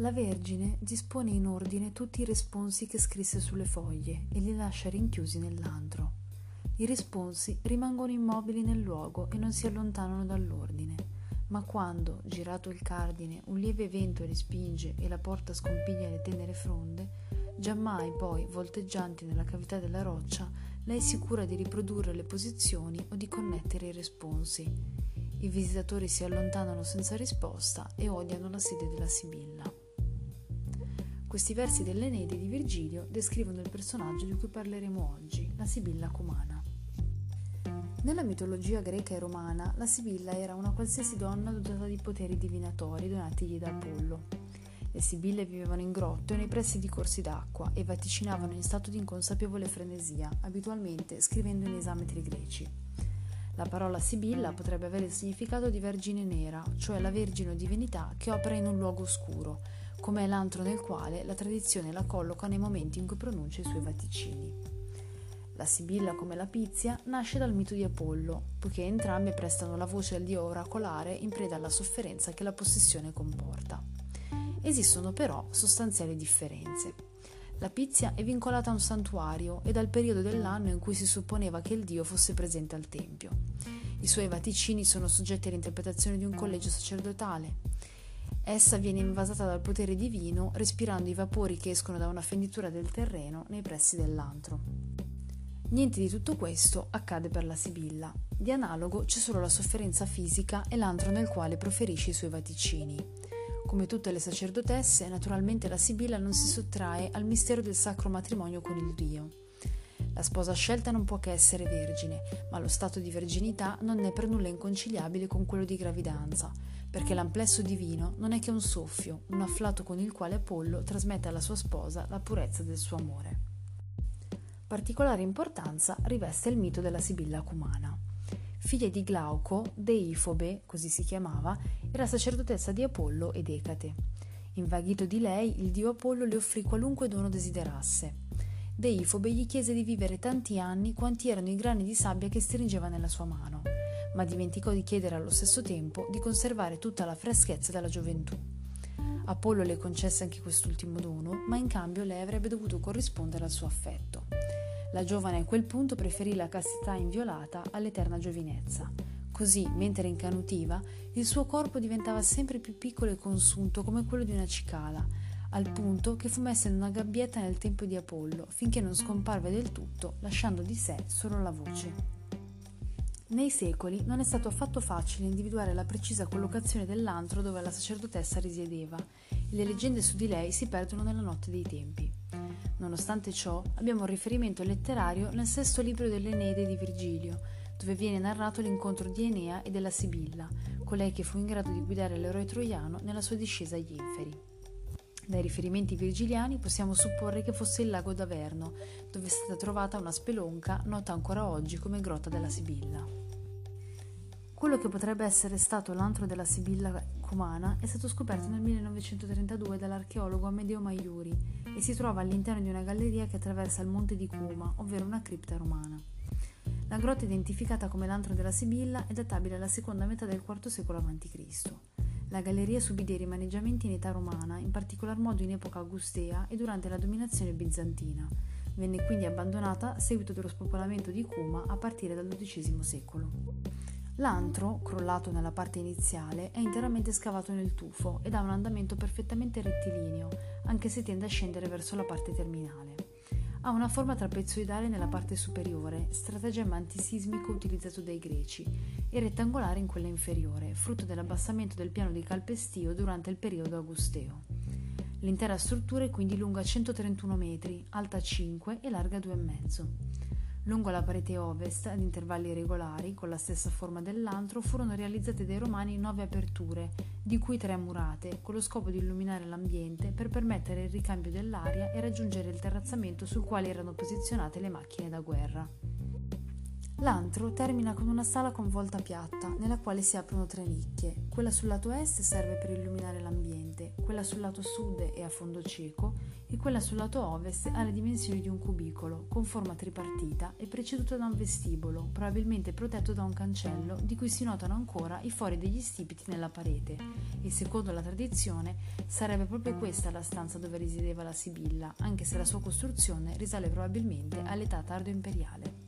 La Vergine dispone in ordine tutti i responsi che scrisse sulle foglie e li lascia rinchiusi nell'antro. I responsi rimangono immobili nel luogo e non si allontanano dall'ordine, ma quando, girato il cardine, un lieve vento li spinge e la porta scompiglia le tenere fronde, giammai poi, volteggianti nella cavità della roccia, lei si cura di riprodurre le posizioni o di connettere i responsi. I visitatori si allontanano senza risposta e odiano la sede della Sibilla. Questi versi dell'Enede di Virgilio descrivono il personaggio di cui parleremo oggi, la Sibilla Cumana. Nella mitologia greca e romana, la Sibilla era una qualsiasi donna dotata di poteri divinatori donatigli da Apollo. Le Sibille vivevano in grotte o nei pressi di corsi d'acqua e vaticinavano in stato di inconsapevole frenesia, abitualmente scrivendo in esametri greci. La parola Sibilla potrebbe avere il significato di vergine nera, cioè la vergine o divinità che opera in un luogo oscuro, come l'antro nel quale la tradizione la colloca nei momenti in cui pronuncia i suoi vaticini. La Sibilla, come la Pizia, nasce dal mito di Apollo, poiché entrambe prestano la voce al dio oracolare in preda alla sofferenza che la possessione comporta. Esistono però sostanziali differenze. La Pizia è vincolata a un santuario e dal periodo dell'anno in cui si supponeva che il dio fosse presente al tempio. I suoi vaticini sono soggetti all'interpretazione di un collegio sacerdotale Essa viene invasata dal potere divino respirando i vapori che escono da una fenditura del terreno nei pressi dell'antro. Niente di tutto questo accade per la Sibilla. Di analogo c'è solo la sofferenza fisica e l'antro nel quale proferisce i suoi vaticini. Come tutte le sacerdotesse, naturalmente la Sibilla non si sottrae al mistero del sacro matrimonio con il Dio. La sposa scelta non può che essere vergine, ma lo stato di verginità non è per nulla inconciliabile con quello di gravidanza, perché l'amplesso divino non è che un soffio, un afflato con il quale Apollo trasmette alla sua sposa la purezza del suo amore. Particolare importanza riveste il mito della Sibilla Cumana. Figlia di Glauco, Deifobe, così si chiamava, era sacerdotessa di Apollo ed Ecate. Invaghito di lei, il dio Apollo le offrì qualunque dono desiderasse. Deifobe gli chiese di vivere tanti anni quanti erano i grani di sabbia che stringeva nella sua mano ma dimenticò di chiedere allo stesso tempo di conservare tutta la freschezza della gioventù. Apollo le concesse anche quest'ultimo dono, ma in cambio lei avrebbe dovuto corrispondere al suo affetto. La giovane a quel punto preferì la castità inviolata all'eterna giovinezza. Così, mentre incanutiva, il suo corpo diventava sempre più piccolo e consunto come quello di una cicala, al punto che fu messa in una gabbietta nel tempio di Apollo, finché non scomparve del tutto, lasciando di sé solo la voce. Nei secoli non è stato affatto facile individuare la precisa collocazione dell'antro dove la sacerdotessa risiedeva e le leggende su di lei si perdono nella notte dei tempi. Nonostante ciò, abbiamo un riferimento letterario nel sesto libro dell'Enede di Virgilio, dove viene narrato l'incontro di Enea e della Sibilla, colei che fu in grado di guidare l'eroe troiano nella sua discesa agli inferi. Dai riferimenti virgiliani possiamo supporre che fosse il lago d'Averno, dove è stata trovata una spelonca nota ancora oggi come Grotta della Sibilla. Quello che potrebbe essere stato l'antro della Sibilla cumana è stato scoperto nel 1932 dall'archeologo Amedeo Maiuri e si trova all'interno di una galleria che attraversa il monte di Cuma, ovvero una cripta romana. La grotta identificata come l'antro della Sibilla è databile alla seconda metà del IV secolo a.C. La galleria subì dei rimaneggiamenti in età romana, in particolar modo in epoca augustea e durante la dominazione bizantina. Venne quindi abbandonata a seguito dello spopolamento di Cuma a partire dal XII secolo. L'antro, crollato nella parte iniziale, è interamente scavato nel tufo ed ha un andamento perfettamente rettilineo, anche se tende a scendere verso la parte terminale. Ha una forma trapezoidale nella parte superiore, stratagemma antisismico utilizzato dai greci, e rettangolare in quella inferiore, frutto dell'abbassamento del piano di calpestio durante il periodo augusteo. L'intera struttura è quindi lunga 131 metri, alta 5 e larga 2,5. Lungo la parete ovest, ad intervalli regolari, con la stessa forma dell'antro, furono realizzate dai romani nove aperture, di cui tre murate, con lo scopo di illuminare l'ambiente per permettere il ricambio dell'aria e raggiungere il terrazzamento sul quale erano posizionate le macchine da guerra. L'antro termina con una sala con volta piatta, nella quale si aprono tre nicchie. Quella sul lato est serve per illuminare l'ambiente, quella sul lato sud è a fondo cieco e quella sul lato ovest ha le dimensioni di un cubicolo, con forma tripartita e preceduta da un vestibolo, probabilmente protetto da un cancello di cui si notano ancora i fori degli stipiti nella parete, e secondo la tradizione sarebbe proprio questa la stanza dove risiedeva la Sibilla, anche se la sua costruzione risale probabilmente all'età tardo imperiale.